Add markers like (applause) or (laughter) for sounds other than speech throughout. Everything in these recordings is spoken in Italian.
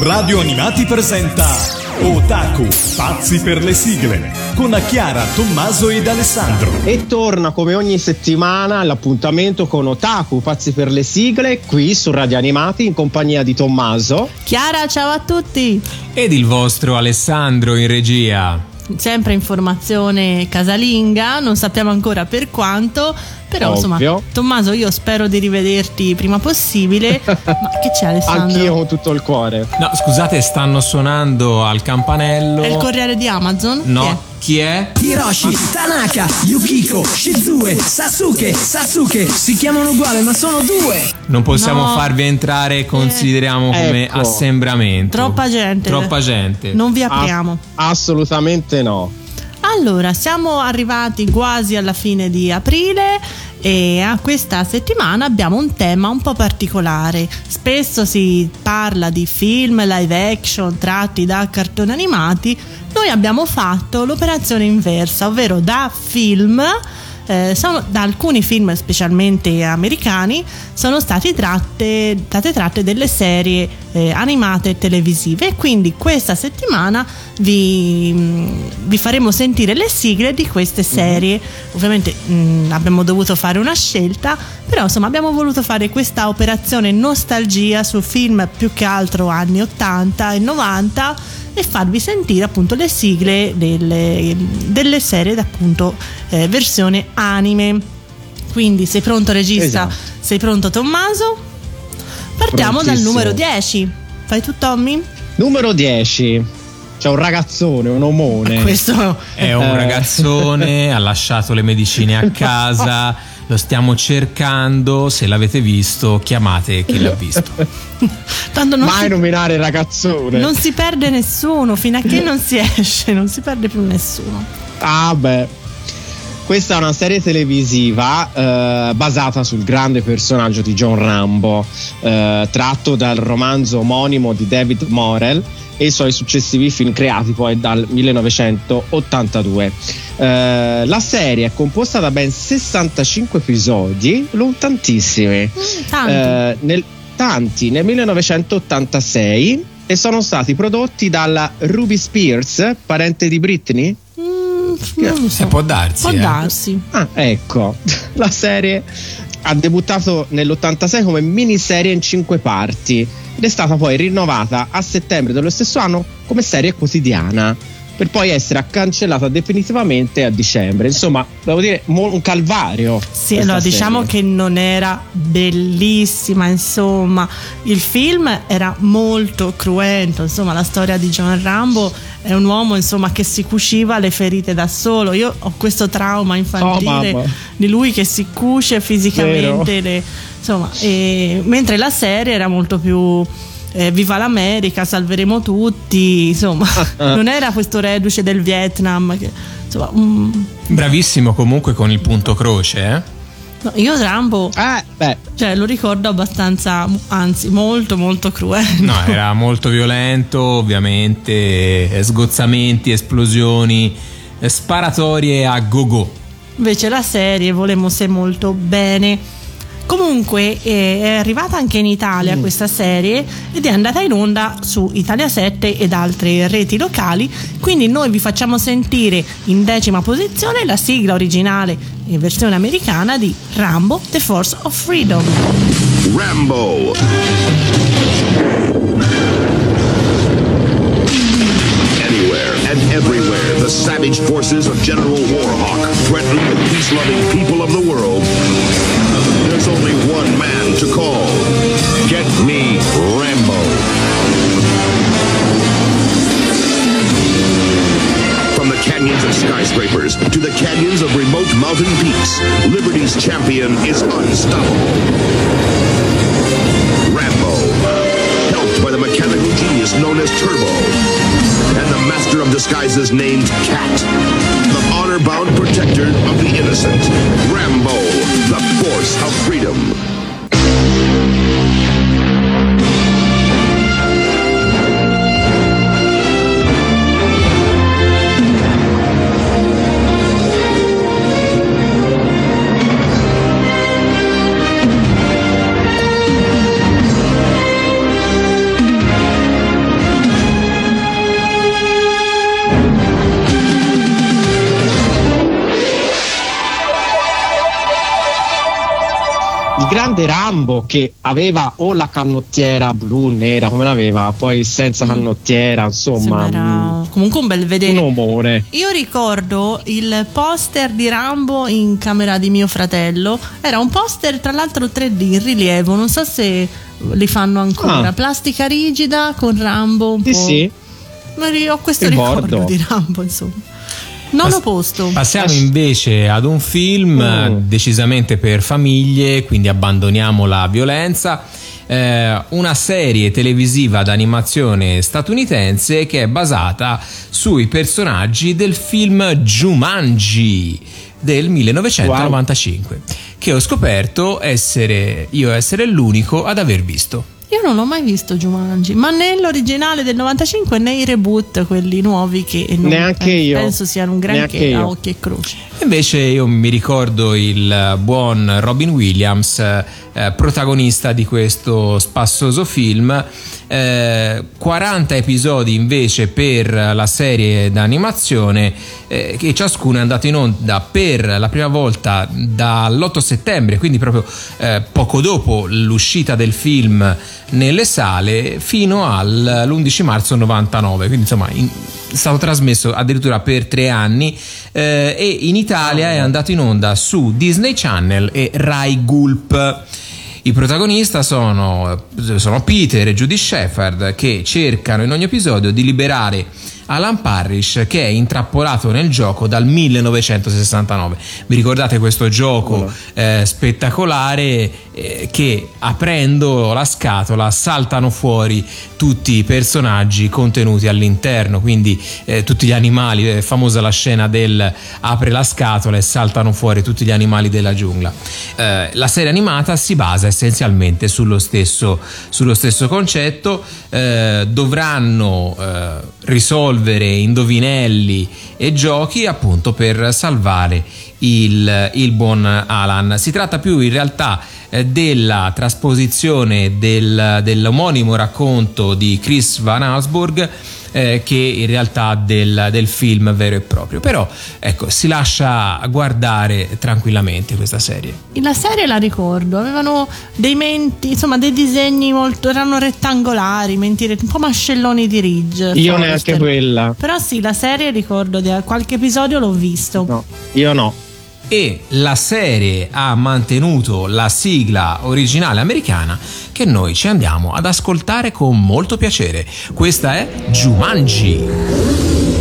Radio Animati presenta Otaku, pazzi per le sigle, con Chiara, Tommaso ed Alessandro. E torna come ogni settimana l'appuntamento con Otaku, pazzi per le sigle, qui su Radio Animati in compagnia di Tommaso. Chiara, ciao a tutti! Ed il vostro Alessandro in regia sempre informazione casalinga, non sappiamo ancora per quanto, però Ovvio. insomma, Tommaso, io spero di rivederti prima possibile. (laughs) Ma che c'è Alessandro? Anch'io con tutto il cuore. No, scusate, stanno suonando al campanello. È il corriere di Amazon? No. Chi è? Hiroshi, Tanaka, Yukiko, Shizue, Sasuke, Sasuke. Si chiamano uguali, ma sono due. Non possiamo No. farvi entrare, consideriamo come Ecco. assembramento. Troppa gente. Troppa gente. Non vi Ass- apriamo. assolutamente no. Allora, siamo arrivati quasi alla fine di aprile e a questa settimana abbiamo un tema un po' particolare. Spesso si parla di film live action tratti da cartoni animati. Noi abbiamo fatto l'operazione inversa, ovvero da film eh, sono- da alcuni film, specialmente americani, sono stati tratte, state tratte delle serie eh, animate televisive. E quindi questa settimana vi, mh, vi faremo sentire le sigle di queste serie. Ovviamente mh, abbiamo dovuto fare una scelta, però insomma abbiamo voluto fare questa operazione nostalgia su film più che altro anni 80 e 90 e farvi sentire appunto le sigle delle, delle serie appunto eh, versione anime. Quindi sei pronto regista? Esatto. Sei pronto Tommaso? Partiamo dal numero 10. Fai tu Tommy? Numero 10. C'è un ragazzone, un omone. Questo È un Eh. ragazzone, ha lasciato le medicine a (laughs) casa. Lo stiamo cercando. Se l'avete visto, chiamate chi l'ha visto. (laughs) tanto non Mai si, nominare ragazzone. non si perde nessuno fino a che non si esce, non si perde più nessuno. Ah, beh. Questa è una serie televisiva eh, basata sul grande personaggio di John Rambo, eh, tratto dal romanzo omonimo di David Morel e i suoi successivi film creati poi dal 1982. Eh, la serie è composta da ben 65 episodi, non tantissimi, Tanti. eh, nel, tanti nel 1986 e sono stati prodotti dalla Ruby Spears, parente di Britney. Non so. Eh, può darsi. Può eh. darsi. Ah, ecco, (laughs) la serie ha debuttato nell'86 come miniserie in cinque parti ed è stata poi rinnovata a settembre dello stesso anno come serie quotidiana per poi essere cancellata definitivamente a dicembre. Insomma, devo dire, un calvario. Sì, allora diciamo serie. che non era bellissima, insomma, il film era molto cruento, insomma, la storia di John Rambo è un uomo, insomma, che si cuciva le ferite da solo. Io ho questo trauma infantile Oh, di lui che si cuce fisicamente, le- insomma, e- mentre la serie era molto più eh, viva l'America, salveremo tutti, insomma, (laughs) non era questo reduce del Vietnam che, insomma, mm, Bravissimo comunque con il punto croce, eh? no, io Rambo Eh, beh, cioè, lo ricordo abbastanza, anzi, molto, molto cruento. No, era molto violento, ovviamente, eh, sgozzamenti, esplosioni, eh, sparatorie a go-go. Invece la serie volemo se molto bene. Comunque eh, è arrivata anche in Italia questa serie ed è andata in onda su Italia 7 ed altre reti locali, quindi noi vi facciamo sentire in decima posizione la sigla originale in versione americana di Rambo The Force of Freedom. Rambo. Anywhere and everywhere, the savage forces of General Warhawk threaten the peace-loving people of the world. Skyscrapers to the canyons of remote mountain peaks, Liberty's champion is unstoppable. Rambo, helped by the mechanical genius known as Turbo, and the master of disguises named Cat, the honor-bound protector of the innocent. Rambo, the force of freedom. Grande Rambo che aveva o la canottiera blu, nera, come l'aveva, poi senza canottiera, insomma. Sembra mm, comunque un bel vedere. un omore. Io ricordo il poster di Rambo in camera di mio fratello. Era un poster, tra l'altro 3D in rilievo. Non so se li fanno ancora. Ah. Plastica rigida con Rambo un Sì, po'. sì. Ma ri- ho questo Ricordo. ricordo di Rambo, insomma. Nono Pass- posto. Passiamo invece ad un film eh, decisamente per famiglie, quindi abbandoniamo la violenza. Eh, una serie televisiva d'animazione statunitense che è basata sui personaggi del film Jumanji del 1995 che ho scoperto essere io essere l'unico ad aver visto. Io non l'ho mai visto Jumanji, ma né l'originale del 95 né i reboot, quelli nuovi che non- Neanche eh, io. penso siano un granché a occhi e croci. Invece io mi ricordo il buon Robin Williams, eh, protagonista di questo spassoso film. Eh, 40 episodi invece per la serie d'animazione eh, che ciascuno è andato in onda per la prima volta dall'8 settembre, quindi proprio eh, poco dopo l'uscita del film nelle sale fino all'11 marzo 99, quindi insomma in- è stato trasmesso addirittura per tre anni eh, e in Italia è andato in onda su Disney Channel e Rai Gulp. I protagonisti sono, sono Peter e Judy Shepard che cercano in ogni episodio di liberare Alan Parrish che è intrappolato nel gioco dal 1969. Vi ricordate questo gioco eh, spettacolare eh, che aprendo la scatola saltano fuori tutti i personaggi contenuti all'interno, quindi eh, tutti gli animali, è famosa la scena del apre la scatola e saltano fuori tutti gli animali della giungla. Eh, la serie animata si basa essenzialmente sullo stesso, sullo stesso concetto, eh, dovranno eh, risolvere indovinelli e giochi appunto per salvare il, il buon Alan. Si tratta più in realtà eh, della trasposizione del, dell'omonimo racconto di Chris Van Allsburg eh, che in realtà del, del film vero e proprio. Però ecco, si lascia guardare tranquillamente questa serie. La serie la ricordo, avevano dei menti, insomma dei disegni molto, erano rettangolari, menti rett- un po' mascelloni di Ridge. Io neanche quella. Però sì, la serie ricordo, di qualche episodio l'ho visto. No, io no. e la serie ha mantenuto la sigla originale americana che noi ci andiamo ad ascoltare con molto piacere. Questa è Jumanji.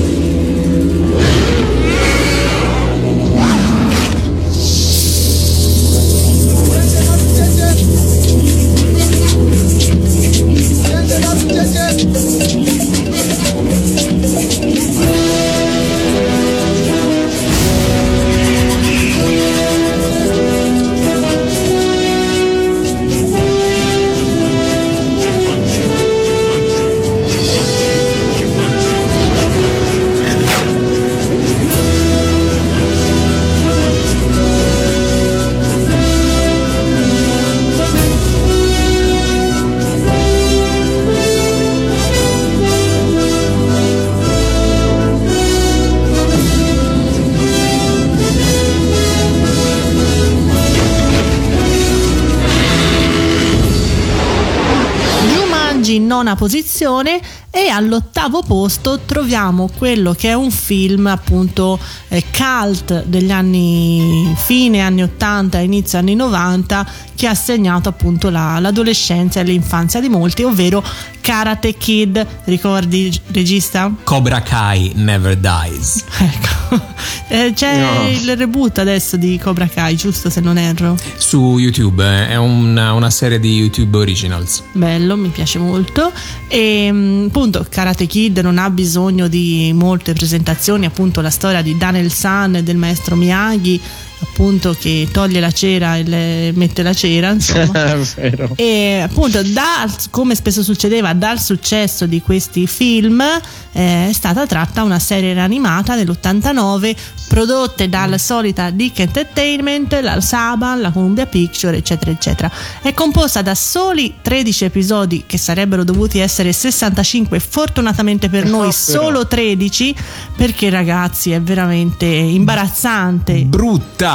Posizione e all'ottavo posto troviamo quello che è un film appunto eh, cult degli anni fine anni 80 inizio anni 90 che ha segnato appunto la- l'adolescenza e l'infanzia di molti ovvero Karate Kid ricordi regista? Cobra Kai Never Dies. (laughs) Ecco Eh, c'è No. il reboot adesso di Cobra Kai giusto se non erro Su YouTube, eh, è una, una serie di YouTube Originals. bello, mi piace molto. E mm, appunto Karate Kid non ha bisogno di molte presentazioni, appunto la storia di Daniel San e del maestro Miyagi, appunto che toglie la cera e le mette la cera, insomma. (laughs) E appunto, da, come spesso succedeva, dal successo di questi film eh, è stata tratta una serie animata nell'89 prodotte dalla solita Dick Entertainment, la Saban, la Columbia Picture, eccetera, eccetera. È composta da soli 13 episodi che sarebbero dovuti essere 65, fortunatamente per (laughs) noi però. solo 13, perché ragazzi è veramente imbarazzante. Brutta,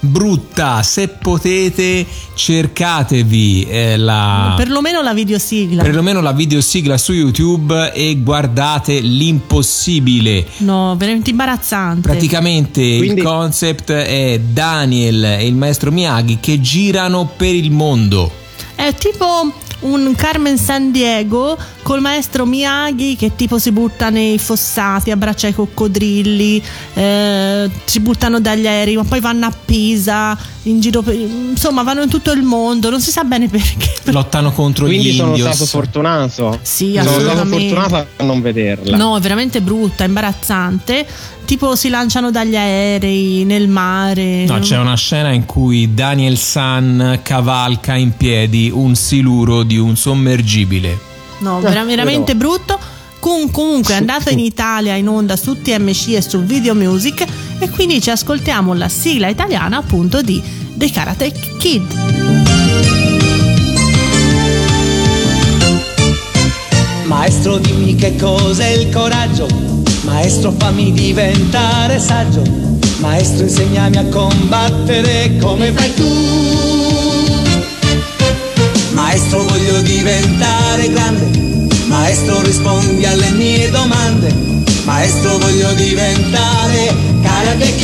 brutta. Se potete, cercatevi eh, la. Perlomeno la videosigla. Perlomeno la videosigla su YouTube e guardate l'impossibile. No, veramente imbarazzante. Praticamente Quindi- il concept è Daniel e il maestro Miyagi che girano per il mondo. È tipo un Carmen San Diego col maestro Miyagi che tipo si butta nei fossati, abbraccia i coccodrilli, eh, si buttano dagli aerei, ma poi vanno a Pisa, in giro per, insomma vanno in tutto il mondo, non si sa bene perché. (laughs) Lottano contro Quindi gli sono indios. stato fortunato. Sì, sono stato assolutamente. fortunato a non vederla. No, è veramente brutta, imbarazzante. Tipo si lanciano dagli aerei nel mare. No, c'è una scena in cui Daniel San cavalca in piedi un siluro di un sommergibile. No, Eh, vera- veramente però. brutto. Com- comunque è andata in Italia in onda su TMC e su Video Music e quindi ci ascoltiamo la sigla italiana appunto di The Karate Kid. Maestro dimmi che cos'è il coraggio, maestro fammi diventare saggio, maestro insegnami a combattere come fai tu. Maestro voglio diventare grande, maestro rispondi alle mie domande, maestro voglio diventare karate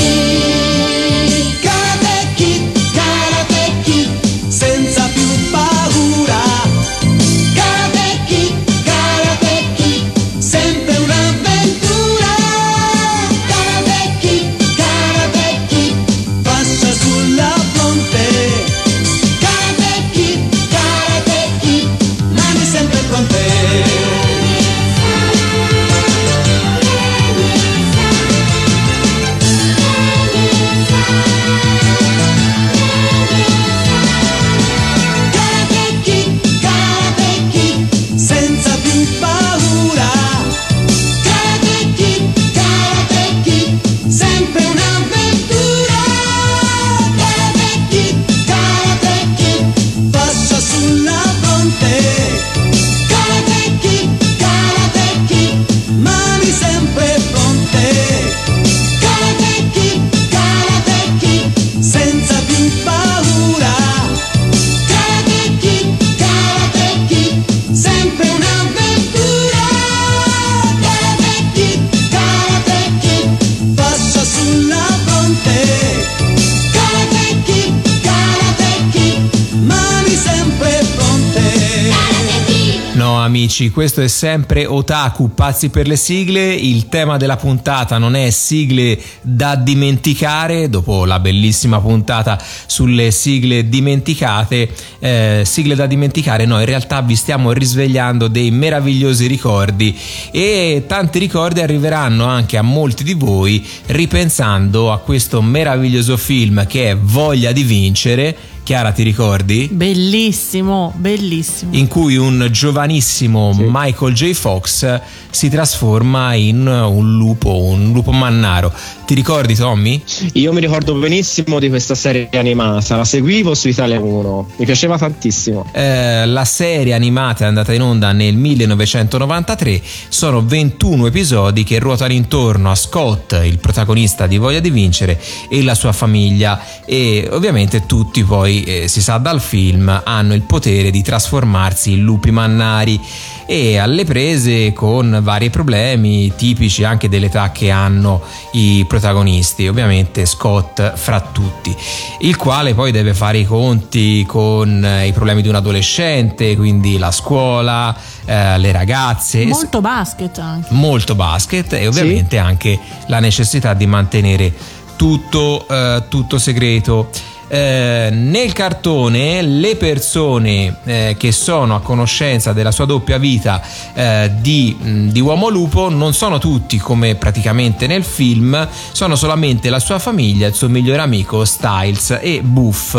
amici, questo è sempre Otaku, pazzi per le sigle. Il tema della puntata non è sigle da dimenticare, dopo la bellissima puntata sulle sigle dimenticate, eh, sigle da dimenticare, no, in realtà vi stiamo risvegliando dei meravigliosi ricordi e tanti ricordi arriveranno anche a molti di voi ripensando a questo meraviglioso film che è Voglia di vincere. Chiara, ti ricordi? Bellissimo, bellissimo. in cui un giovanissimo Michael J. Fox si trasforma in un lupo, un lupo mannaro. Ti ricordi, Tommy? Io mi ricordo benissimo di questa serie animata, la seguivo su Italia 1, mi piaceva tantissimo. Eh, la serie animata è andata in onda nel 1993, sono 21 episodi che ruotano intorno a Scott, il protagonista di Voglia di vincere, e la sua famiglia e ovviamente tutti poi, eh, si sa dal film, hanno il potere di trasformarsi in lupi mannari e alle prese con vari problemi tipici anche dell'età che hanno i protagonisti, ovviamente Scott fra tutti, il quale poi deve fare i conti con eh, i problemi di un adolescente, quindi la scuola, eh, le ragazze, Molto basket anche. molto basket e ovviamente anche la necessità di mantenere tutto, eh, tutto segreto. Eh, nel cartone le persone eh, che sono a conoscenza della sua doppia vita eh, di, di uomo lupo non sono tutti come praticamente nel film, sono solamente la sua famiglia, il suo migliore amico Styles e Buff,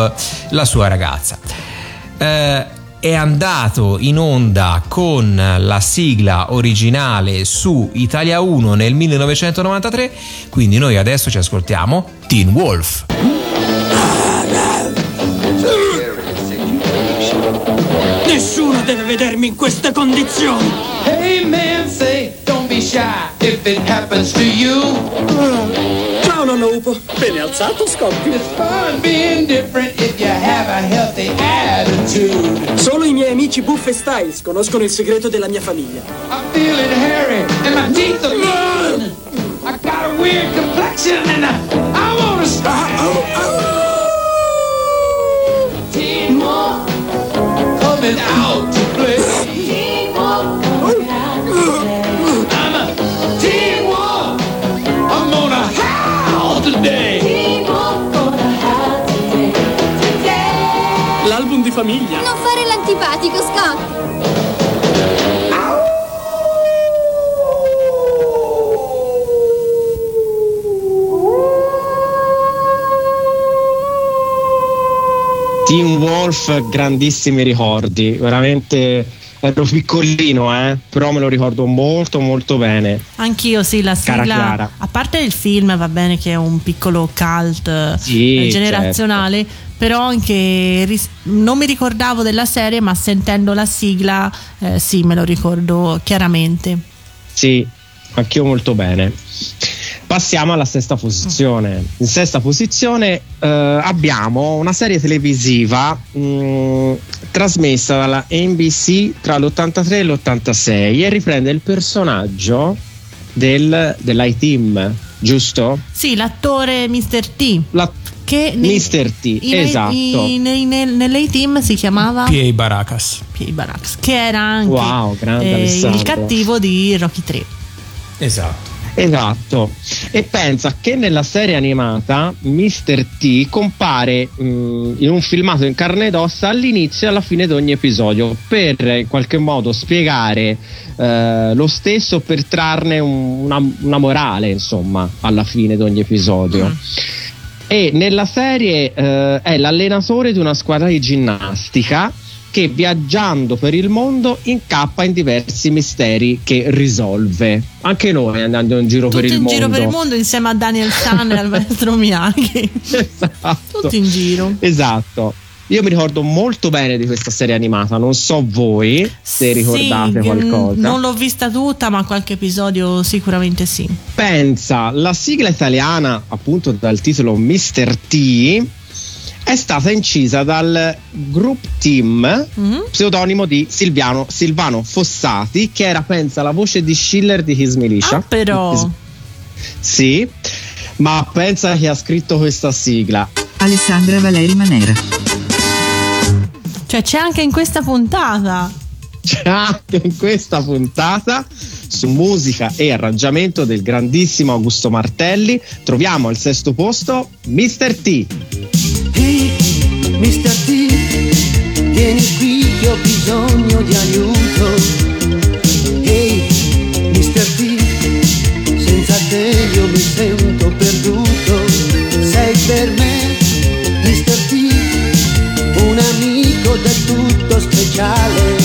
la sua ragazza. Eh, è andato in onda con la sigla originale su Italia 1 nel 1993, quindi noi adesso ci ascoltiamo Teen Wolf. Deve vedermi in queste condizioni. Hey man, say, don't be shy if it happens to you. Ciao, non nonno Upo. Bene alzato, scoppio. fun being different if you have a healthy attitude. Solo i miei amici Buff e Styles conoscono il segreto della mia famiglia. I'm feeling hairy and my teeth are gone. I got a weird complexion and I, I wanna start. Coming out to play. I'm a teamwork. I'm gonna howl today. L'album di famiglia. Non fare l'antipatico, Scott! Team Wolf, grandissimi ricordi, veramente ero piccolino, eh, però me lo ricordo molto molto bene. Anch'io sì, la sigla, a parte il film va bene che è un piccolo cult eh, Sì, generazionale, però anche ris- non mi ricordavo della serie, ma sentendo la sigla eh, sì, me lo ricordo chiaramente. Sì, anch'io molto bene. Passiamo alla sesta posizione. In sesta posizione eh, abbiamo una serie televisiva mh, trasmessa dalla NBC tra l'83 e l'86 e riprende il personaggio del, dell'I-Team, giusto? Sì, l'attore Mr. T. La- che nei- Mr. T, in- esatto. in- in- nel- Nell'A-Team si chiamava P.A. Baracas. P.A. Barracks, che era anche Wow, eh, il cattivo di Rocky 3. Esatto. Esatto, e pensa che nella serie animata Mr. T compare mh, in un filmato in carne ed ossa all'inizio e alla fine di ogni episodio per in qualche modo spiegare eh, lo stesso, per trarne un- una, una morale, insomma, alla fine di ogni episodio. E nella serie eh, è l'allenatore di una squadra di ginnastica che viaggiando per il mondo incappa in diversi misteri che risolve. Anche noi andando in giro Tutti per il in mondo. giro per il mondo insieme a Daniel San e al maestro Miyagi. (laughs) Esatto. Tutti in giro. Esatto. Io mi ricordo molto bene di questa serie animata, non so voi se ricordate Sì, qualcosa. Non l'ho vista tutta, ma qualche episodio sicuramente sì. Pensa, la sigla italiana, appunto dal titolo Mr. T, è stata incisa dal Group Team, Mhm. pseudonimo di Silviano, Silvano Fossati, che era, pensa, la voce di Schiller di His Militia. Ah, però. Sì, ma pensa che ha scritto questa sigla. Alessandra Valeri Manera. Cioè, c'è anche in questa puntata. c'è anche in questa puntata su musica e arrangiamento del grandissimo Augusto Martelli troviamo al sesto posto Mr. T Mr. T, vieni qui che ho bisogno di aiuto. Ehi, Mr. T, senza te io mi sento perduto. Sei per me, Mr. T, un amico del tutto speciale.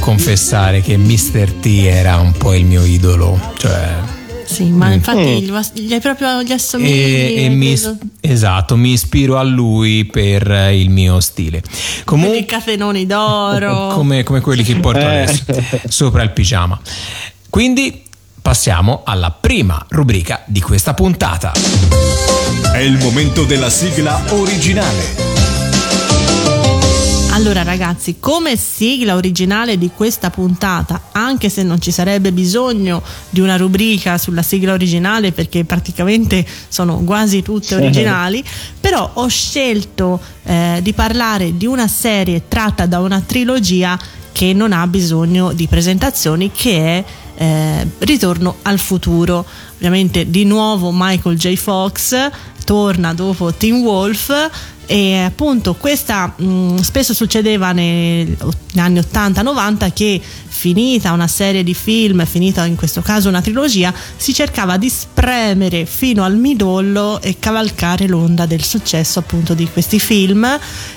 Confessare che Mr. T era un po' il mio idolo, cioè Sì, ma Mm. infatti gli, gli hai proprio gli assomigli. e, e mi, esatto, mi ispiro a lui per il mio stile. Quelli Comunque catenoni d'oro. (laughs) come, come quelli che porto Eh. adesso (laughs) sopra il pigiama. Quindi passiamo alla prima rubrica di questa puntata. È il momento della sigla originale. Allora ragazzi, come sigla originale di questa puntata, anche se non ci sarebbe bisogno di una rubrica sulla sigla originale perché praticamente sono quasi tutte originali, però ho scelto eh, di parlare di una serie tratta da una trilogia che non ha bisogno di presentazioni, che è eh, Ritorno al futuro. Ovviamente di nuovo Michael J. Fox torna dopo Teen Wolf e appunto questa mh, spesso succedeva negli anni 80-90 che finita una serie di film, finita in questo caso una trilogia, si cercava di spremere fino al midollo e cavalcare l'onda del successo appunto di questi film.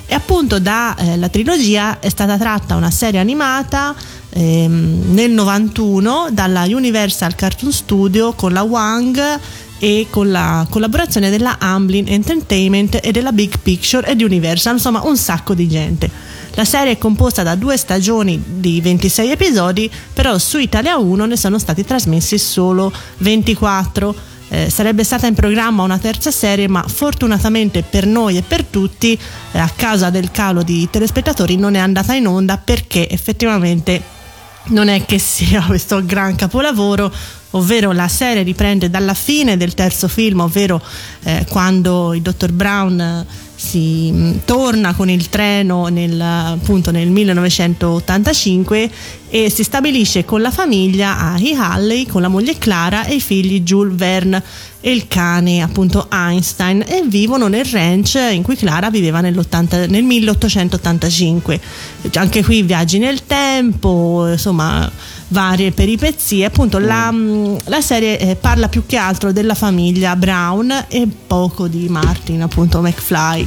E appunto dalla trilogia è stata tratta una serie animata ehm, nel 91 dalla Universal Cartoon Studio con la Wang e con la collaborazione della Amblin Entertainment e della Big Picture e di Universal, insomma un sacco di gente. La serie è composta da due stagioni di 26 episodi, però su Italia 1 ne sono stati trasmessi solo 24. Eh, sarebbe stata in programma una terza serie, ma fortunatamente per noi e per tutti, eh, a causa del calo di telespettatori, non è andata in onda perché effettivamente non è che sia (laughs) questo gran capolavoro, ovvero la serie riprende dalla fine del terzo film, ovvero eh, quando il dottor Brown eh, si mh, torna con il treno nel, appunto nel 1985 e si stabilisce con la famiglia a. Halley, con la moglie Clara e i figli Jules Verne e il cane appunto Einstein e vivono nel ranch in cui Clara viveva nell'80 nel 1885 anche qui viaggi nel tempo insomma varie peripezie. Appunto la, mh, la serie eh, parla più che altro della famiglia Brown e poco di Martin appunto McFly.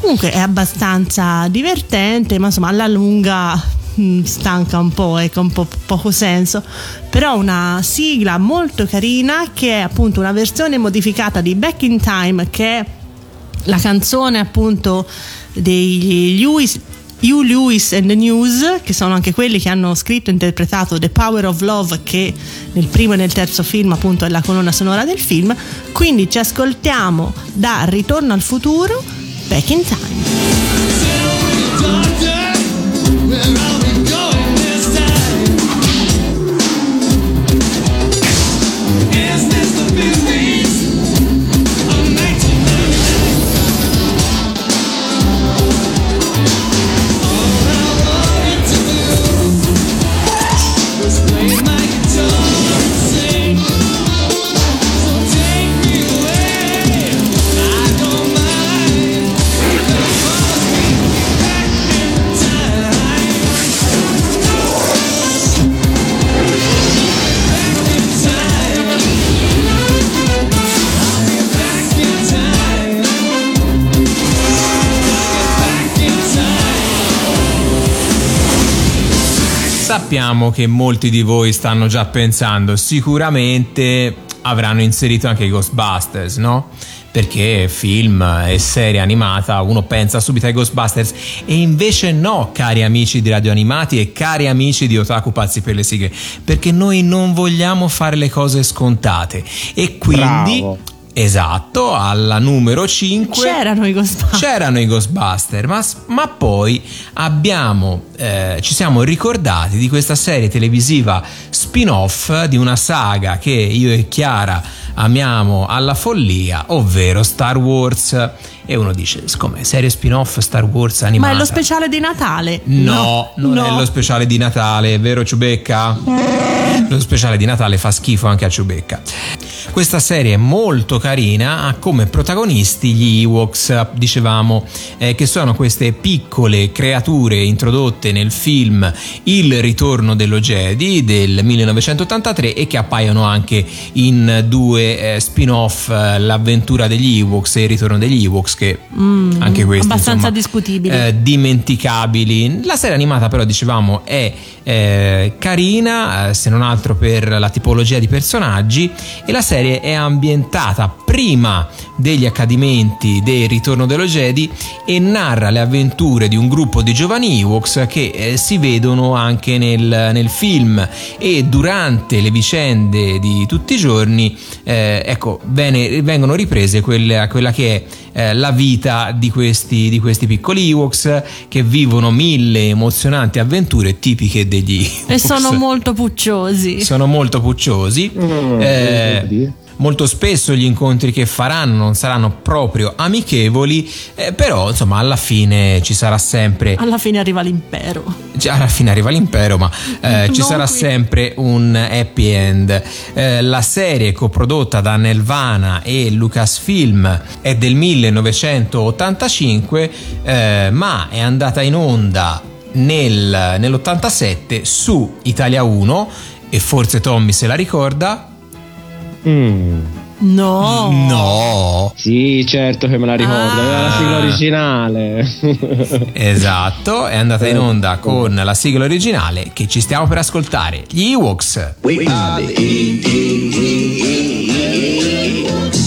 Comunque è abbastanza divertente ma insomma alla lunga mh, stanca un po', ecco, un po' poco senso, però una sigla molto carina che è appunto una versione modificata di Back in Time che è la canzone appunto degli Lewis Hugh Lewis and the News, che sono anche quelli che hanno scritto e interpretato The Power of Love, che nel primo e nel terzo film appunto è la colonna sonora del film. Quindi ci ascoltiamo da Ritorno al futuro, Back in Time. Sappiamo che molti di voi stanno già pensando, sicuramente avranno inserito anche i Ghostbusters, no? Perché film e serie animata uno pensa subito ai Ghostbusters e invece no, cari amici di Radio Animati e cari amici di Otaku Pazzi per le sigle, perché noi non vogliamo fare le cose scontate e quindi Bravo. Esatto, alla numero 5 C'erano i Ghostbusters. c'erano i Ghostbuster, ma, ma poi abbiamo, eh, ci siamo ricordati di questa serie televisiva spin-off di una saga che io e Chiara amiamo alla follia, ovvero Star Wars. E uno dice, siccome serie spin-off Star Wars Ma animata. è lo speciale di Natale? No, non no. è lo speciale di Natale, vero Ciubecca? Lo speciale di Natale fa schifo anche a Ciubecca. Questa serie è molto carina, ha come protagonisti gli Ewoks, dicevamo, eh, che sono queste piccole creature introdotte nel film Il ritorno dello Jedi del 1983 e che appaiono anche in due eh, spin-off, eh, L'avventura degli Ewoks e Il ritorno degli Ewoks, che Mm, anche questi abbastanza insomma, discutibili. eh, dimenticabili. La serie animata però dicevamo è eh, carina, eh, se non altro per la tipologia di personaggi e la serie è ambientata prima degli accadimenti del ritorno dello Jedi e narra le avventure di un gruppo di giovani Ewoks che eh, si vedono anche nel, nel film e durante le vicende di tutti i giorni eh, ecco, bene- vengono riprese quelle- quella che è eh, la vita di questi, di questi piccoli Ewoks che vivono mille emozionanti avventure tipiche degli E sono Ewoks. molto pucciosi. Sono molto pucciosi. Mm, Eh, molto spesso gli incontri che faranno non saranno proprio amichevoli, eh, però insomma alla fine ci sarà sempre Alla fine arriva l'impero. cioè, alla fine arriva l'impero, ma eh, ci sarà qui. sempre un happy end. Eh, la serie coprodotta da Nelvana e Lucasfilm è del 1985, eh, ma è andata in onda nel- nell'87 su Italia 1 e forse Tommy se la ricorda. Mm. No. No. Sì, certo che me la ricordo, aveva la sigla originale. (laughs) Esatto, è andata in onda con la sigla originale che ci stiamo per ascoltare, gli Ewoks. We are the E-E-E-E-E.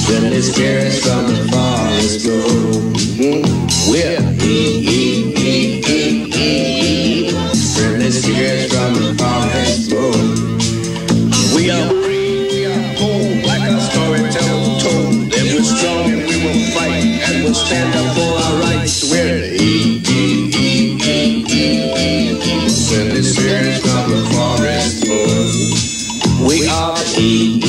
Friendly spirits from the forest grow. We're are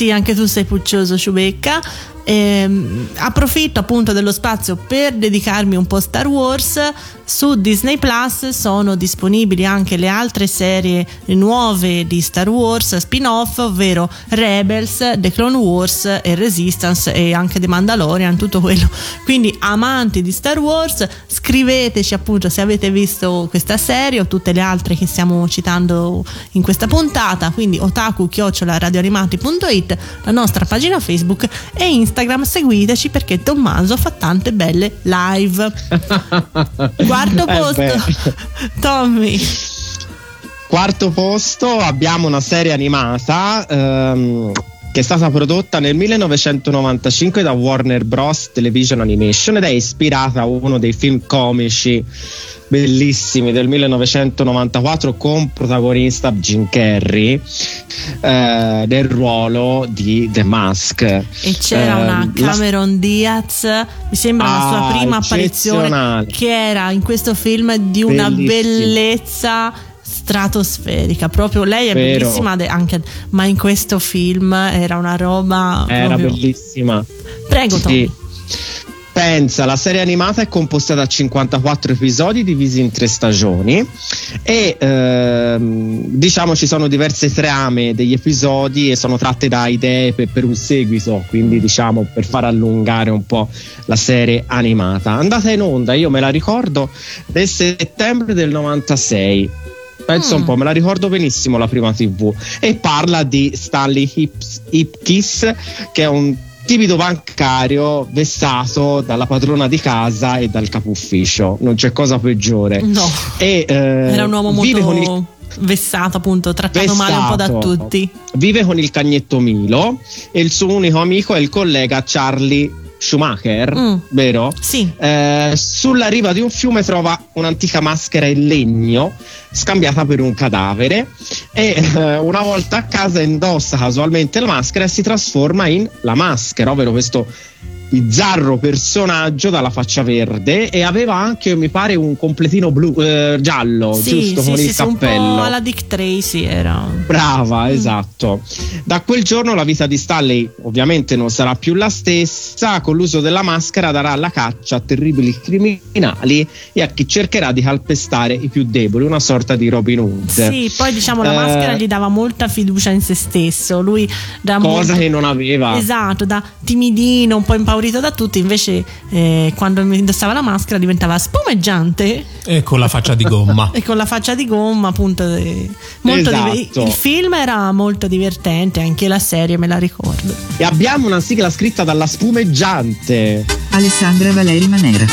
Sì, anche tu sei puccioso, Ciubecca. Ehm, approfitto appunto dello spazio per dedicarmi un po' a Star Wars. Su Disney Plus sono disponibili anche le altre serie nuove di Star Wars spin-off, ovvero Rebels, The Clone Wars e Resistance e anche The Mandalorian, tutto quello. Quindi amanti di Star Wars, scriveteci appunto se avete visto questa serie o tutte le altre che stiamo citando in questa puntata, quindi otaku-radioanimati.it, la nostra pagina Facebook e Instagram, seguiteci perché Tommaso fa tante belle live. (laughs) Quarto Eh posto, beh. Tommy. Quarto posto abbiamo una serie animata ehm, che è stata prodotta nel 1995 da Warner Bros. Television Animation ed è ispirata a uno dei film comici bellissimi del 1994 con protagonista Jim Carrey eh, nel ruolo di The Mask. E c'era Ehm, una la- Cameron Diaz, mi sembra la sua Ah, prima apparizione, che era in questo film di una bellezza stratosferica. Proprio lei è Vero. bellissima anche, ma in questo film era una roba. Era proprio- bellissima. Prego, Sì. Tommy. Pensa, la serie animata è composta da 54 episodi divisi in tre stagioni e ehm, diciamo ci sono diverse trame degli episodi e sono tratte da idee per, per un seguito, quindi diciamo per far allungare un po' la serie animata. Andata in onda, io me la ricordo, nel settembre del 96. Penso un po', me la ricordo benissimo la prima TV e parla di Stanley Hips- Hipkiss che è un tipico bancario vessato dalla padrona di casa e dal capo ufficio. Non c'è cosa peggiore. No, E, eh, era un uomo molto vessato, appunto, trattato male un po' da Vessato. tutti. vive con il cagnetto Milo e il suo unico amico è il collega Charlie Schumacher, Mm. vero? Sì. Eh, sulla riva di un fiume trova un'antica maschera in legno scambiata per un cadavere e eh, una volta a casa indossa casualmente la maschera e si trasforma in la maschera, ovvero questo bizzarro personaggio dalla faccia verde e aveva anche mi pare un completino blu eh, giallo Sì, giusto sì, con sì, il sì, un cappello po' alla Dick Tracy era. Brava, esatto. Da quel giorno la vita di Stanley ovviamente non sarà più la stessa, con l'uso della maschera darà la caccia a terribili criminali e a chi cercherà di calpestare i più deboli, una sorta di Robin Hood. Sì, poi diciamo la Eh, maschera gli dava molta fiducia in se stesso. Lui da Cosa molto- che non aveva. Esatto, da timidino, un po' impaurito da tutti, invece eh, quando indossava la maschera diventava spumeggiante E con la faccia di gomma. (laughs) e con la faccia di gomma, appunto. eh, molto Esatto. div- il film era molto divertente, anche la serie me la ricordo. E abbiamo una sigla scritta dalla spumeggiante. Alessandra Valeri Manera.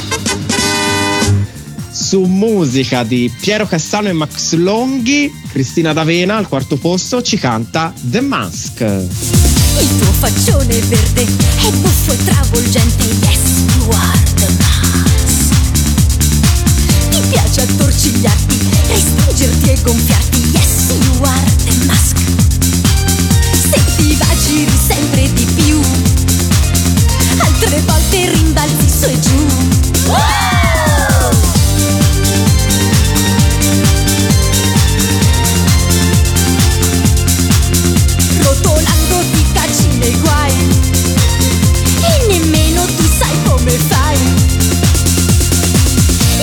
Su musica di Piero Cassano e Max Longhi, Cristina D'Avena al quarto posto ci canta The Mask. Il tuo faccione verde è buffo e travolgente, yes, the mask. Ti piace attorcigliarti, restringerti e gonfiarti, yes, the mask. Se ti va giri sempre di più, altre volte rimbalzi su e giù.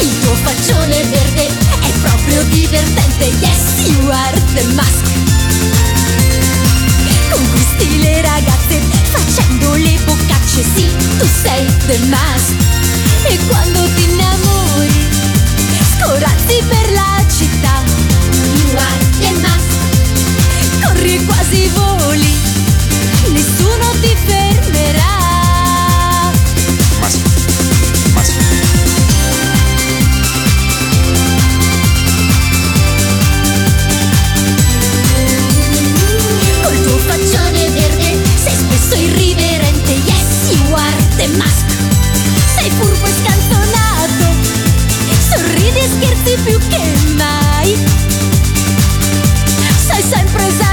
Il tuo faccione verde è proprio divertente, yes you are the mask. Conquisti le ragazze facendo le boccacce, sì tu sei the mask. E quando ti innamori scorazzi per la città, you are the mask corri quasi voli, nessuno ti fermerà. Faccione verde. Sei spesso irriverente, yes you are the mask. Sei furbo e scanzonato, sorridi e scherzi più che mai. Sei sempre esagerato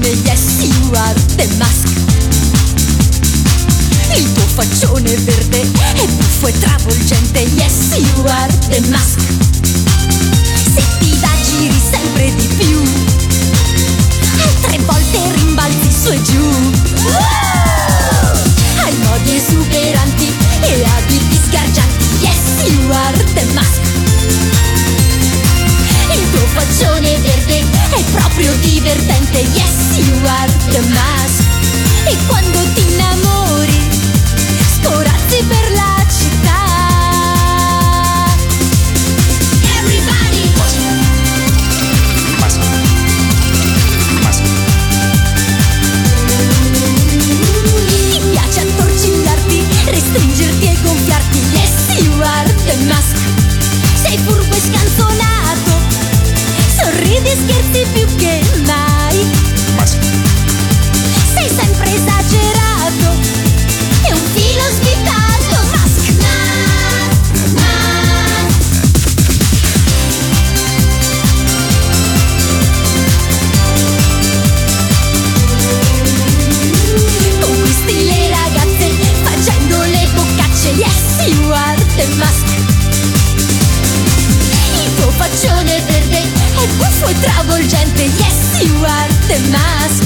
e burlone yes you are the mask. Il tuo faccione verde è buffo e travolgente yes you are the mask. Se ti dà giri sempre di più altre volte rimbalzi su e giù. Hai modi esuberanti e abiti sgargianti yes you are the mask. Il tuo faccione verde è proprio divertente yes you are the mask e quando ti innamori scorazzi per la città. Everybody! Ti piace attorcigliarti, restringerti e gonfiarti Yes, you are the mask Sei furbo e scanzonato E scherzi più che mask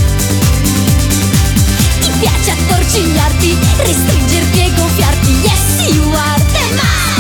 Ti piace attorcigliarti, restringerti e gonfiarti Yes, you are the mask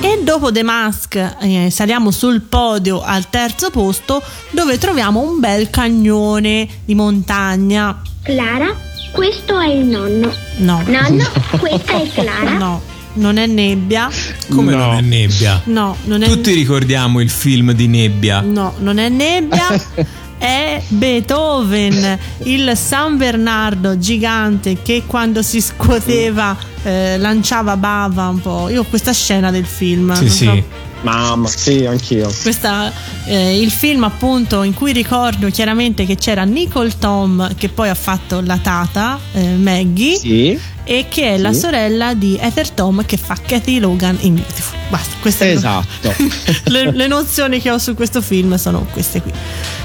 E dopo The Mask eh, saliamo sul podio al terzo posto dove troviamo un bel cagnone di montagna. Clara, questo è il nonno. No. Nonno, questa è Clara. No. Non è nebbia. Come No. non è nebbia? No, non è Tutti ricordiamo il film di nebbia. No, non è nebbia. (laughs) È Beethoven, il San Bernardo gigante che quando si scuoteva eh, lanciava bava un po'. Io ho questa scena del film. Sì, sì. so- Mamma, sì, anch'io. Questa, eh, il film appunto in cui ricordo chiaramente che c'era Nicole Tom che poi ha fatto la tata eh, Maggie Sì. E che è la Sì. sorella di Heather Tom che fa Kathy Logan in Beautiful. Basta, queste Esatto. (laughs) le, le nozioni che ho su questo film sono queste qui.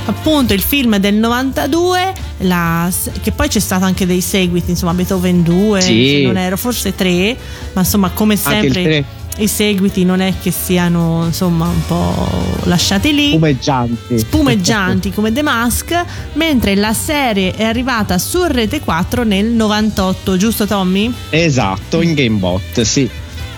Appunto, il film è del 92, la- che poi c'è stato anche dei seguiti, insomma, Beethoven 2, Sì. se non ero, forse 3, ma insomma, come sempre. I seguiti non è che siano insomma un po' lasciati lì Spumeggianti. spumeggianti come The Mask, mentre la serie è arrivata su Rete 4 nel 98, giusto Tommy? Esatto, in Gamebot, sì.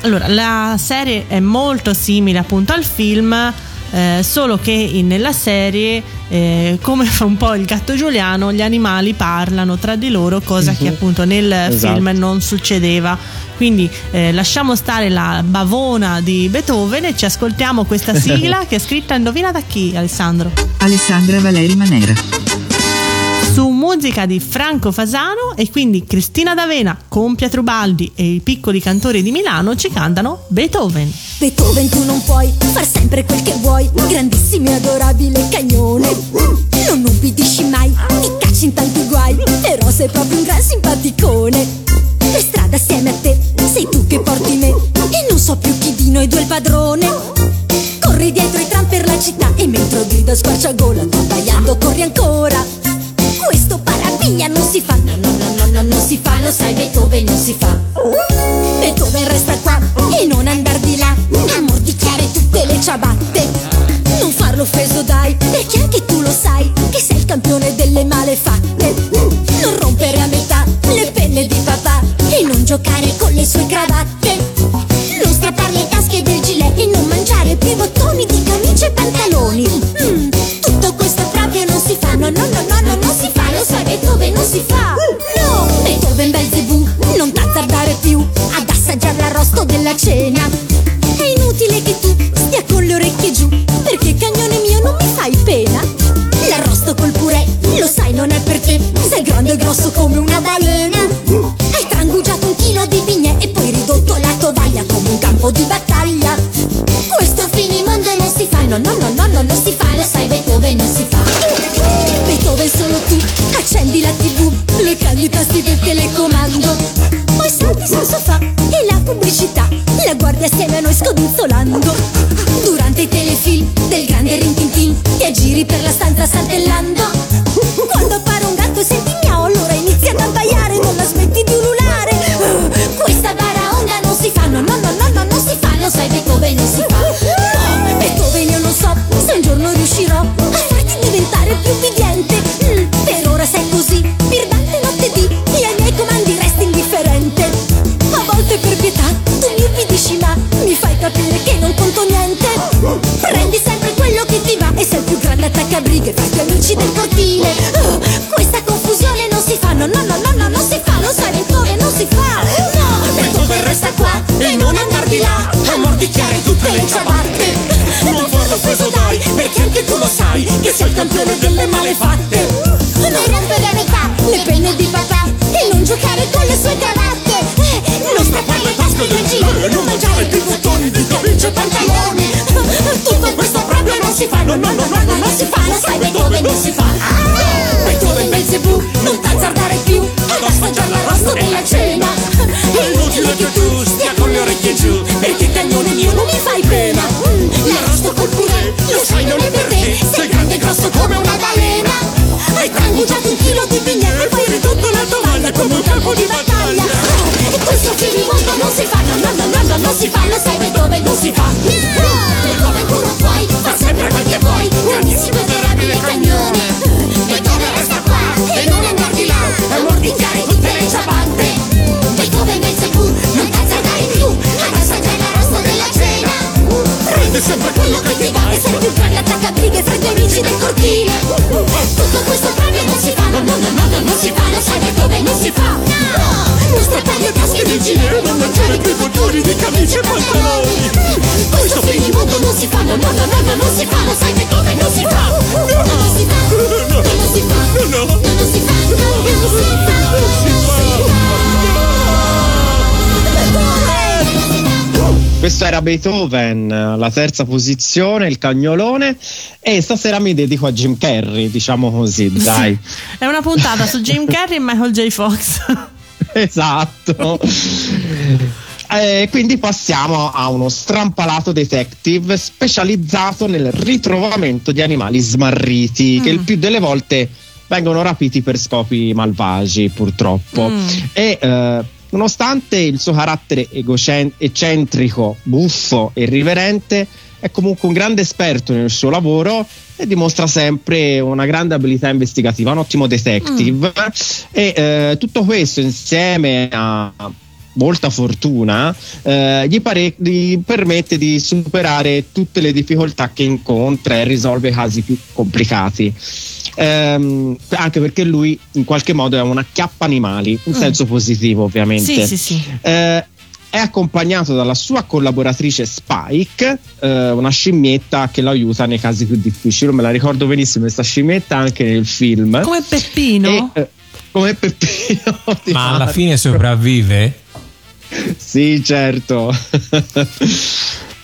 Allora, la serie è molto simile appunto al film, eh, solo che in- nella serie, eh, come fa un po' il gatto Giuliano, gli animali parlano tra di loro, cosa che Mhm. appunto nel Esatto. film non succedeva. Quindi eh, lasciamo stare la bavona di Beethoven e ci ascoltiamo questa (laughs) sigla che è scritta, indovina da chi Alessandro? Alessandra Valeri Manera. Musica di Franco Fasano e quindi Cristina D'Avena con Pietro Baldi e i piccoli cantori di Milano ci cantano Beethoven. Beethoven tu non puoi far sempre quel che vuoi Grandissimo e adorabile cagnone. Non ubbidisci mai, ti cacci in tanti guai Però sei proprio un gran simpaticone. Per strada assieme a te, sei tu che porti me E non so più chi di noi due è il padrone. Corri dietro i tram per la città E mentre grido a squarciagola Tu abbaiando corri ancora questo parapiglia non si fa, no, no, no, no, no, non si fa, lo sai, Beethoven non si fa. Beethoven resta qua e non andar di là a mordicchiare tutte le ciabatte. Non farlo offeso dai, perché anche tu lo sai che sei il campione delle malefatte. Non rompere a metà le penne di papà e non giocare con le sue cravatte. Non strappare le tasche del gilet e non mangiare più bottoni di camicie e pantaloni. No, no, no, no, no, non si fa, lo sai, Beethoven non si fa. Beethoven solo tu, accendi la tv, le cagli i tasti del telecomando. Poi salti sul sofà e la pubblicità la guardi assieme a noi scodinzolando. Durante i telefilm del grande rintintin ti aggiri per la stanza saltellando. Attaccabrighe fra gli amici del cortile. Uh, questa confusione non si fa, no, no, no, no, no, non si fa, lo sai, Beethoven non si fa. No, Beethoven resta qua e non andar di là a mordicchiare tutte le ciabatte. Non farlo offeso dai, perché anche tu lo sai che sei il campione delle malefatte. Non si fa, no, no, no, no, no, non si fa, lo sai, Beethoven non si fa. Beethoven Belzebù, non t'azzardare più ad assaggiare l'arrosto della cena. È inutile che tu stia con le orecchie giù, perché cagnone mio non mi fai pena. L'arrosto col purè, lo sai, non è per te, sei grande e grosso come una balena. Hai trangugiato un chilo di bignè e poi ridotto la tovaglia come un campo di battaglia. E questo finimondo non si fa, no, no, no, no, no, non si fa, lo sai, Beethoven non si fa. E sei più grande attaccabrighe fra gli amici del cortile. Tutto questo proprio non si fa, no, no, no, no, no, non si fa, lo sai Beethoven non si fa. No, non strappare le tasche del gilet, non mangiare più bottoni di camicie e pantaloni Questo finimondo non si fa, no, no, no, no, no, non si fa Lo sai dove non si fa No, non si fa, non si fa No, non si fa, non si fa Non si Questo era Beethoven, la terza posizione, il cagnolone. E stasera mi dedico a Jim Carrey, diciamo così, dai. È una puntata su Jim (laughs) Carrey e Michael J. Fox. esatto. Eh, quindi passiamo a uno strampalato detective specializzato nel ritrovamento di animali smarriti che il più delle volte vengono rapiti per scopi malvagi purtroppo Mm. e eh, nonostante il suo carattere egocen- eccentrico, buffo e irriverente è comunque un grande esperto nel suo lavoro e dimostra sempre una grande abilità investigativa, un ottimo detective e eh, tutto questo insieme a molta fortuna eh, gli, pare- gli permette di superare tutte le difficoltà che incontra e risolve casi più complicati. Ehm, anche perché lui in qualche modo è una chiappa animali, in Mm. senso positivo ovviamente. Sì, sì, sì. Eh, è accompagnato dalla sua collaboratrice Spike, eh, una scimmietta che lo aiuta nei casi più difficili. Io me la ricordo benissimo questa scimmietta anche nel film. Come Peppino? E, eh, come Peppino. (laughs) Ma alla fine sopravvive? Sì, certo.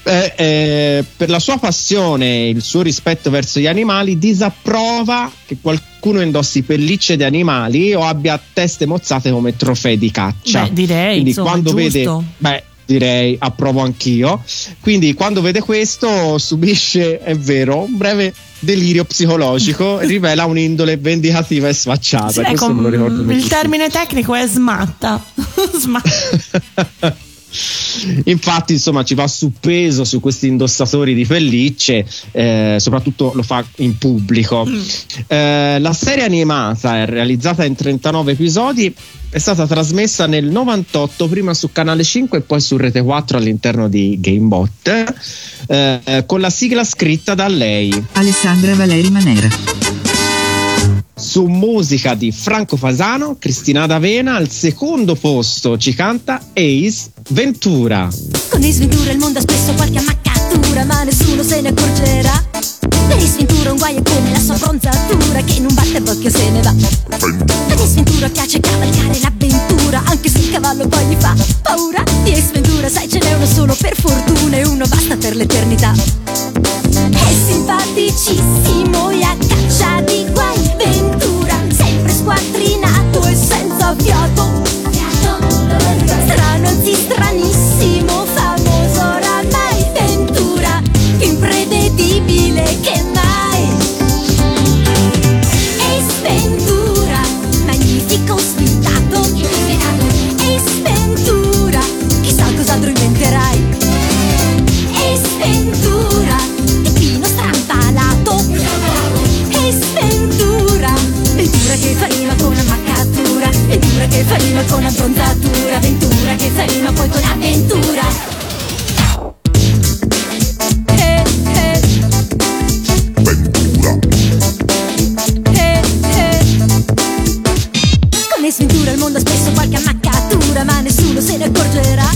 Eh, eh, per la sua passione e il suo rispetto verso gli animali, disapprova che qualcuno indossi pellicce di animali o abbia teste mozzate come trofei di caccia. Beh, direi, Quindi insomma, quando giusto. vede, beh, direi approvo anch'io. Quindi quando vede questo subisce, è vero, un breve delirio psicologico e (laughs) rivela un'indole vendicativa e sfacciata. Sì, ecco, il termine tecnico è smatta. (laughs) Smatta. (laughs) Infatti, insomma, ci va su peso su questi indossatori di pellicce, eh, soprattutto lo fa in pubblico. Eh, la serie animata è realizzata in 39 episodi, è stata trasmessa nel 98, prima su Canale 5 e poi su Rete 4 all'interno di Gamebot, eh, con la sigla scritta da lei. Alessandra Valeri Manera. Su musica di Franco Fasano, Cristina D'Avena, al secondo posto ci canta Ace Ventura. Con Ace Ventura il mondo ha spesso qualche ammaccatura, ma nessuno se ne accorgerà. Per Ace Ventura un guaio come la sua bronzatura, che in un battebocchio se ne va. Ad Ace Ventura piace cavalcare l'avventura, anche se il cavallo poi gli fa paura. Di Ace Ventura sai ce n'è uno solo per fortuna e uno basta per l'eternità. È simpaticissimo e a caccia di guai Ventura, fiato Rima con abbronzatura Ventura che fa rima poi con avventura. Eh, eh. Eh, eh. Con Ace Ventura il mondo ha spesso qualche ammaccatura Ma nessuno se ne accorgerà.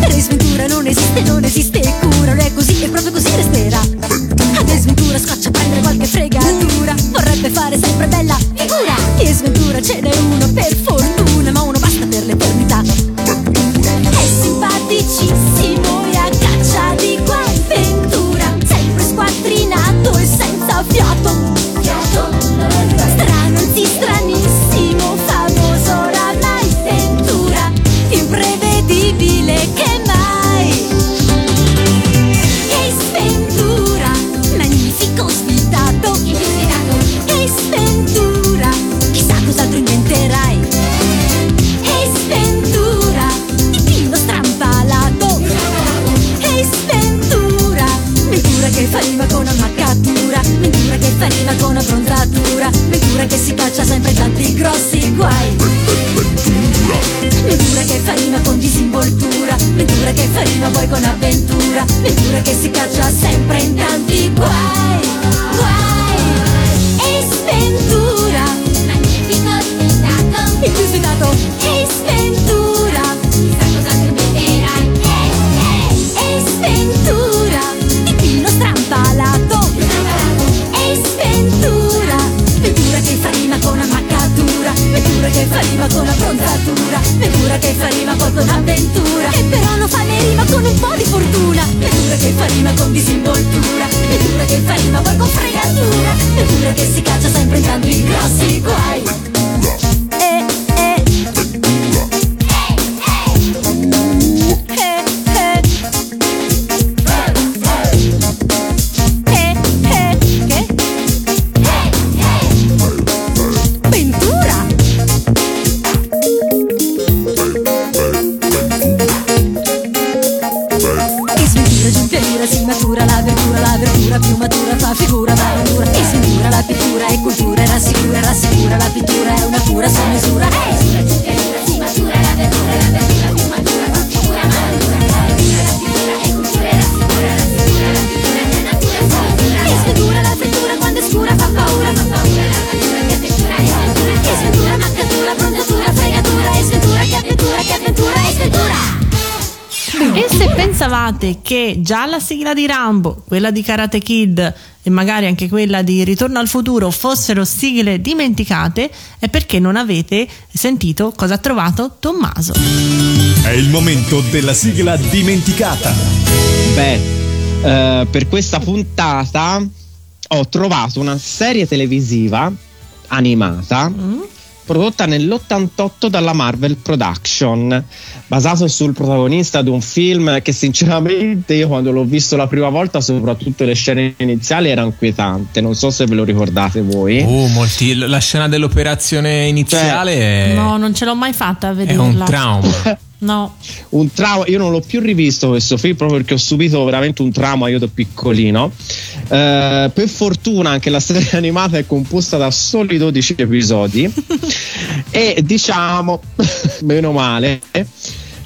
Per Ace Ventura non esiste, non esiste cura Non è così e proprio così resterà Ad Ace Ventura scoccia prendere qualche fregatura Vorrebbe fare sempre bella figura. Di Ace Ventura ce n'è uno per fortuna pensavate che già la sigla di Rambo, quella di Karate Kid e magari anche quella di Ritorno al futuro fossero sigle dimenticate, è perché non avete sentito cosa ha trovato Tommaso. È il momento della sigla dimenticata. Beh, eh, per questa puntata ho trovato una serie televisiva animata prodotta nell'88 dalla Marvel Production, basato sul protagonista di un film che sinceramente io quando l'ho visto la prima volta, soprattutto le scene iniziali, era inquietante. Non so se ve lo ricordate voi. Oh, molti, la scena dell'operazione iniziale è, No, non ce l'ho mai fatta a è vederla. un trauma. (laughs) No. un trauma. Io non l'ho più rivisto questo film proprio perché ho subito veramente un trauma io da piccolino. Eh, per fortuna anche la serie (laughs) animata è composta da soli 12 episodi (laughs) e diciamo, (laughs) meno male,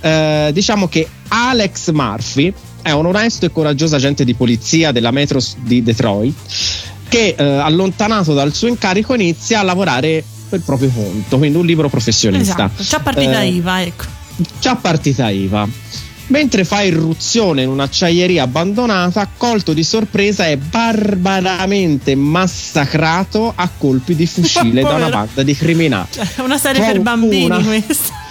eh, diciamo che Alex Murphy è un onesto e coraggioso agente di polizia della metro di Detroit che eh, allontanato dal suo incarico inizia a lavorare per proprio conto, quindi un libro professionista. Esatto, partita Eh, IVA, ecco. C'ha partita IVA. Mentre fa irruzione in un'acciaieria abbandonata, colto di sorpresa è barbaramente massacrato a colpi di fucile da una banda di criminali. Cioè, è una serie Fu per bambini una- questa.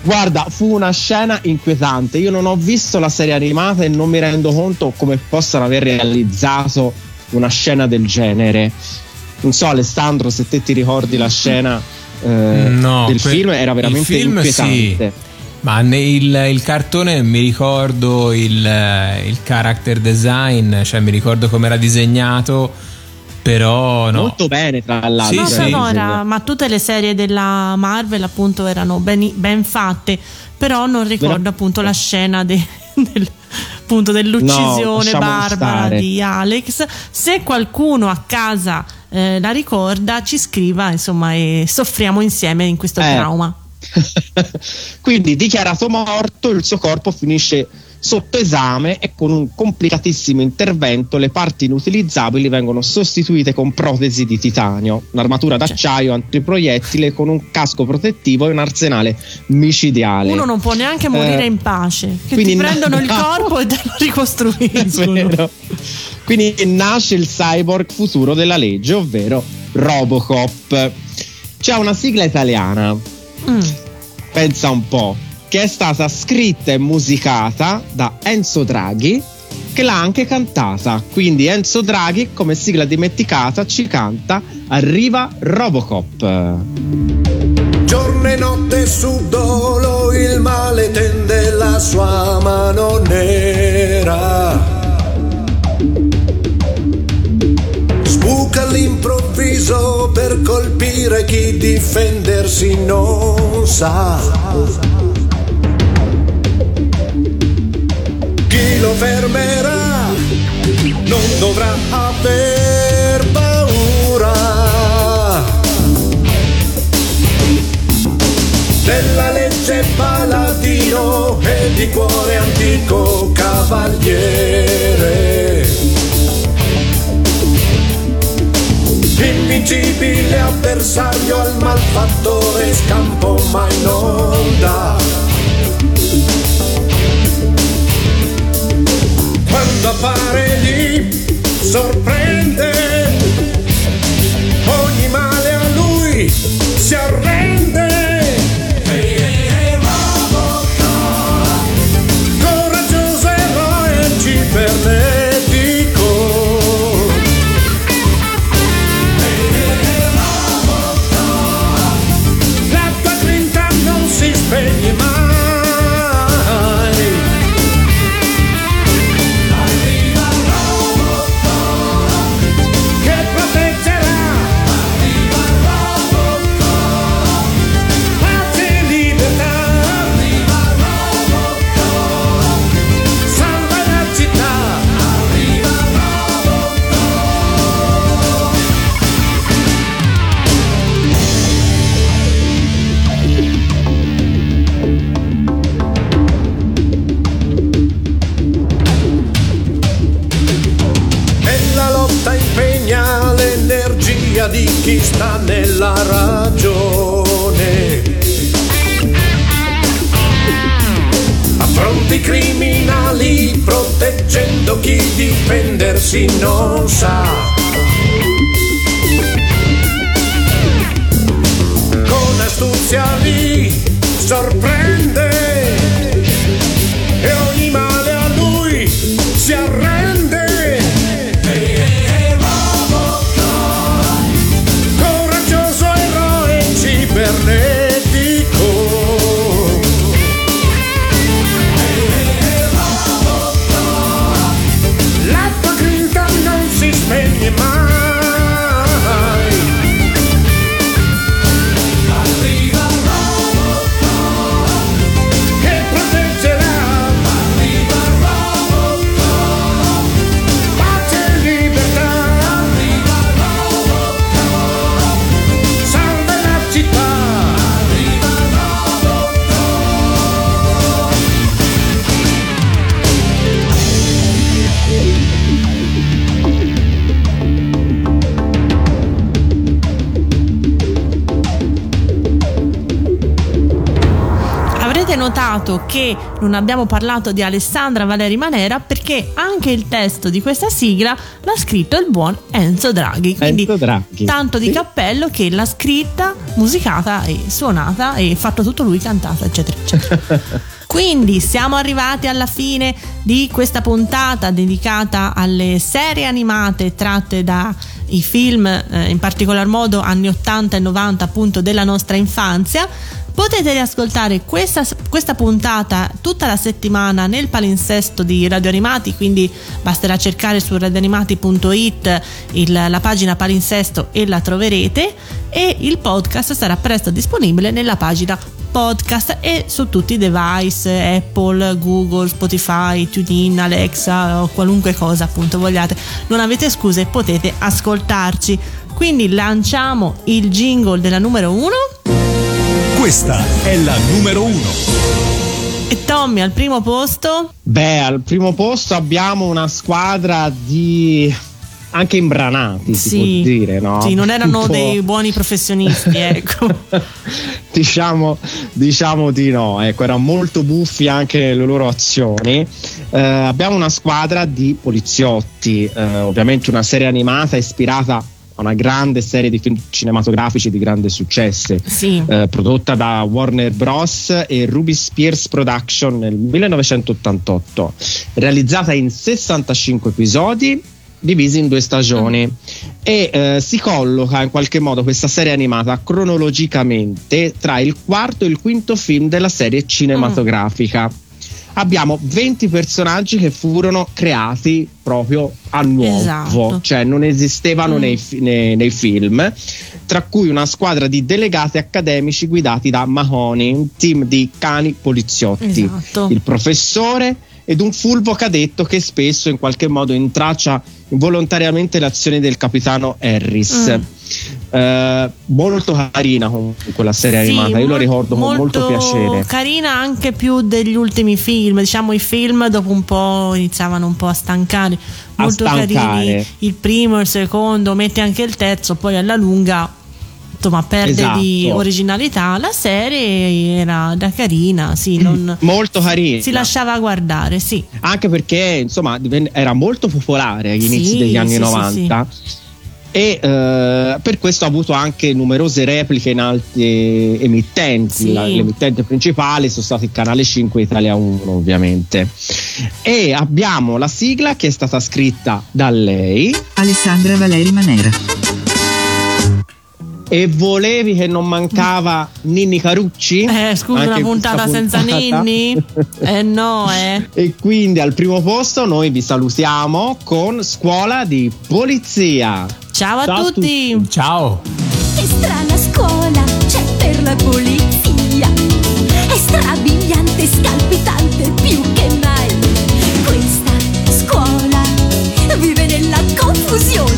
Guarda, fu una scena inquietante. Io non ho visto la serie animata e non mi rendo conto come possano aver realizzato una scena del genere. Non so, Alessandro, se te ti ricordi la scena eh, No, del que- film, era veramente il film inquietante. Sì. Ma ne- il, il cartone mi ricordo il, eh, il character design, cioè mi ricordo come era disegnato, però no. Molto bene, tra l'altro. Sì, No, sì. no, era- ma tutte le serie della Marvel appunto erano ben, ben fatte, però non ricordo appunto la scena de- (laughs) del- appunto, dell'uccisione No, barbara stare. di Alex. Se qualcuno a casa eh, la ricorda, ci scriva insomma e soffriamo insieme in questo Eh. trauma. (laughs) Quindi, dichiarato morto, il suo corpo finisce sotto esame e con un complicatissimo intervento le parti inutilizzabili vengono sostituite con protesi di titanio, un'armatura d'acciaio antiproiettile con un casco protettivo e un arsenale micidiale. Uno non può neanche morire Eh, in pace, che ti prendono il no. corpo e te lo (laughs) ricostruiscono. Quindi nasce il cyborg futuro della legge, ovvero Robocop. C'è una sigla italiana, Mm. pensa un po', che è stata scritta e musicata da Enzo Draghi, che l'ha anche cantata. Quindi Enzo Draghi, come sigla dimenticata, ci canta Arriva Robocop. Giorno e notte su dolo il male tende la sua mano nera. Sbuca all'improvviso per colpire chi difendersi non sa. Chi lo fermerà non dovrà aver paura. della legge paladino e di cuore antico cavaliere. Invincibile avversario al malfattore scampo mai non dà. Quando appare lì sorprende ogni male a lui si arrende. Proteggendo chi difendersi non sa. Con astuzia li sorprende che non abbiamo parlato di Alessandra Valeri Manera perché anche il testo di questa sigla l'ha scritto il buon Enzo Draghi. Quindi Enzo Draghi. tanto di Sì. cappello che l'ha scritta, musicata e suonata e fatto tutto lui, cantata, eccetera, eccetera. (laughs) Quindi siamo arrivati alla fine di questa puntata dedicata alle serie animate tratte dai film, eh, in particolar modo anni 80 e 90 appunto della nostra infanzia. Potete riascoltare questa, questa puntata tutta la settimana nel palinsesto di Radio Animati, quindi basterà cercare su radioanimati.it il- la pagina palinsesto e la troverete e il podcast sarà presto disponibile nella pagina podcast e su tutti i device Apple, Google, Spotify, TuneIn, Alexa o qualunque cosa appunto vogliate. Non avete scuse, potete ascoltarci. Quindi lanciamo il jingle della numero 1 Questa è la numero uno. e Tommy al primo posto. Beh, al primo posto abbiamo una squadra di anche imbranati, si Sì. può dire, no? Sì, non erano (laughs) po'- dei buoni professionisti, ecco. (laughs) diciamo, diciamo di no, ecco, erano molto buffi anche nelle loro azioni. Eh, abbiamo una squadra di poliziotti, eh, ovviamente una serie animata ispirata a una grande serie di film cinematografici di grande successo, Sì. eh, prodotta da Warner Bros. e Ruby Spears Production nel 1988, realizzata in 65 episodi divisi in due stagioni e eh, si colloca in qualche modo questa serie animata cronologicamente tra il quarto e il quinto film della serie cinematografica. Abbiamo 20 personaggi che furono creati proprio a nuovo, Esatto. cioè non esistevano Mm. nei, nei- nei film, tra cui una squadra di delegati accademici guidati da Mahoney, un team di cani poliziotti, Esatto. il professore ed un fulvo cadetto che spesso in qualche modo intraccia involontariamente le azioni del capitano Harris. Mm. Eh, molto carina comunque la serie Sì, animata, io lo mol- ricordo con molto piacere. Carina anche più degli ultimi film. Diciamo, i film dopo un po' iniziavano un po' a stancare. A Molto stancare. carini. Il primo, il secondo, metti anche il terzo, poi alla lunga. Insomma, perde Esatto. di originalità. La serie era da carina, sì, non, Molto carina. si lasciava guardare, sì. anche perché insomma era molto popolare agli Sì, inizi degli anni sì, sì, 90 e eh, per questo ha avuto anche numerose repliche in altre emittenti Sì. La- l'emittente principale sono stati il canale 5 e Italia 1 ovviamente e abbiamo la sigla che è stata scritta da lei Alessandra Valeri Manera. E volevi che non mancava Ninni Carucci Eh, scusa, una puntata questa senza puntata. Ninni? (laughs) Eh no, eh. E quindi al primo posto noi vi salutiamo con Scuola di Polizia. Ciao a Ciao a tutti. Ciao. Che strana scuola c'è per la polizia. È strabiliante, scalpitante più che mai. Questa scuola vive nella confusione.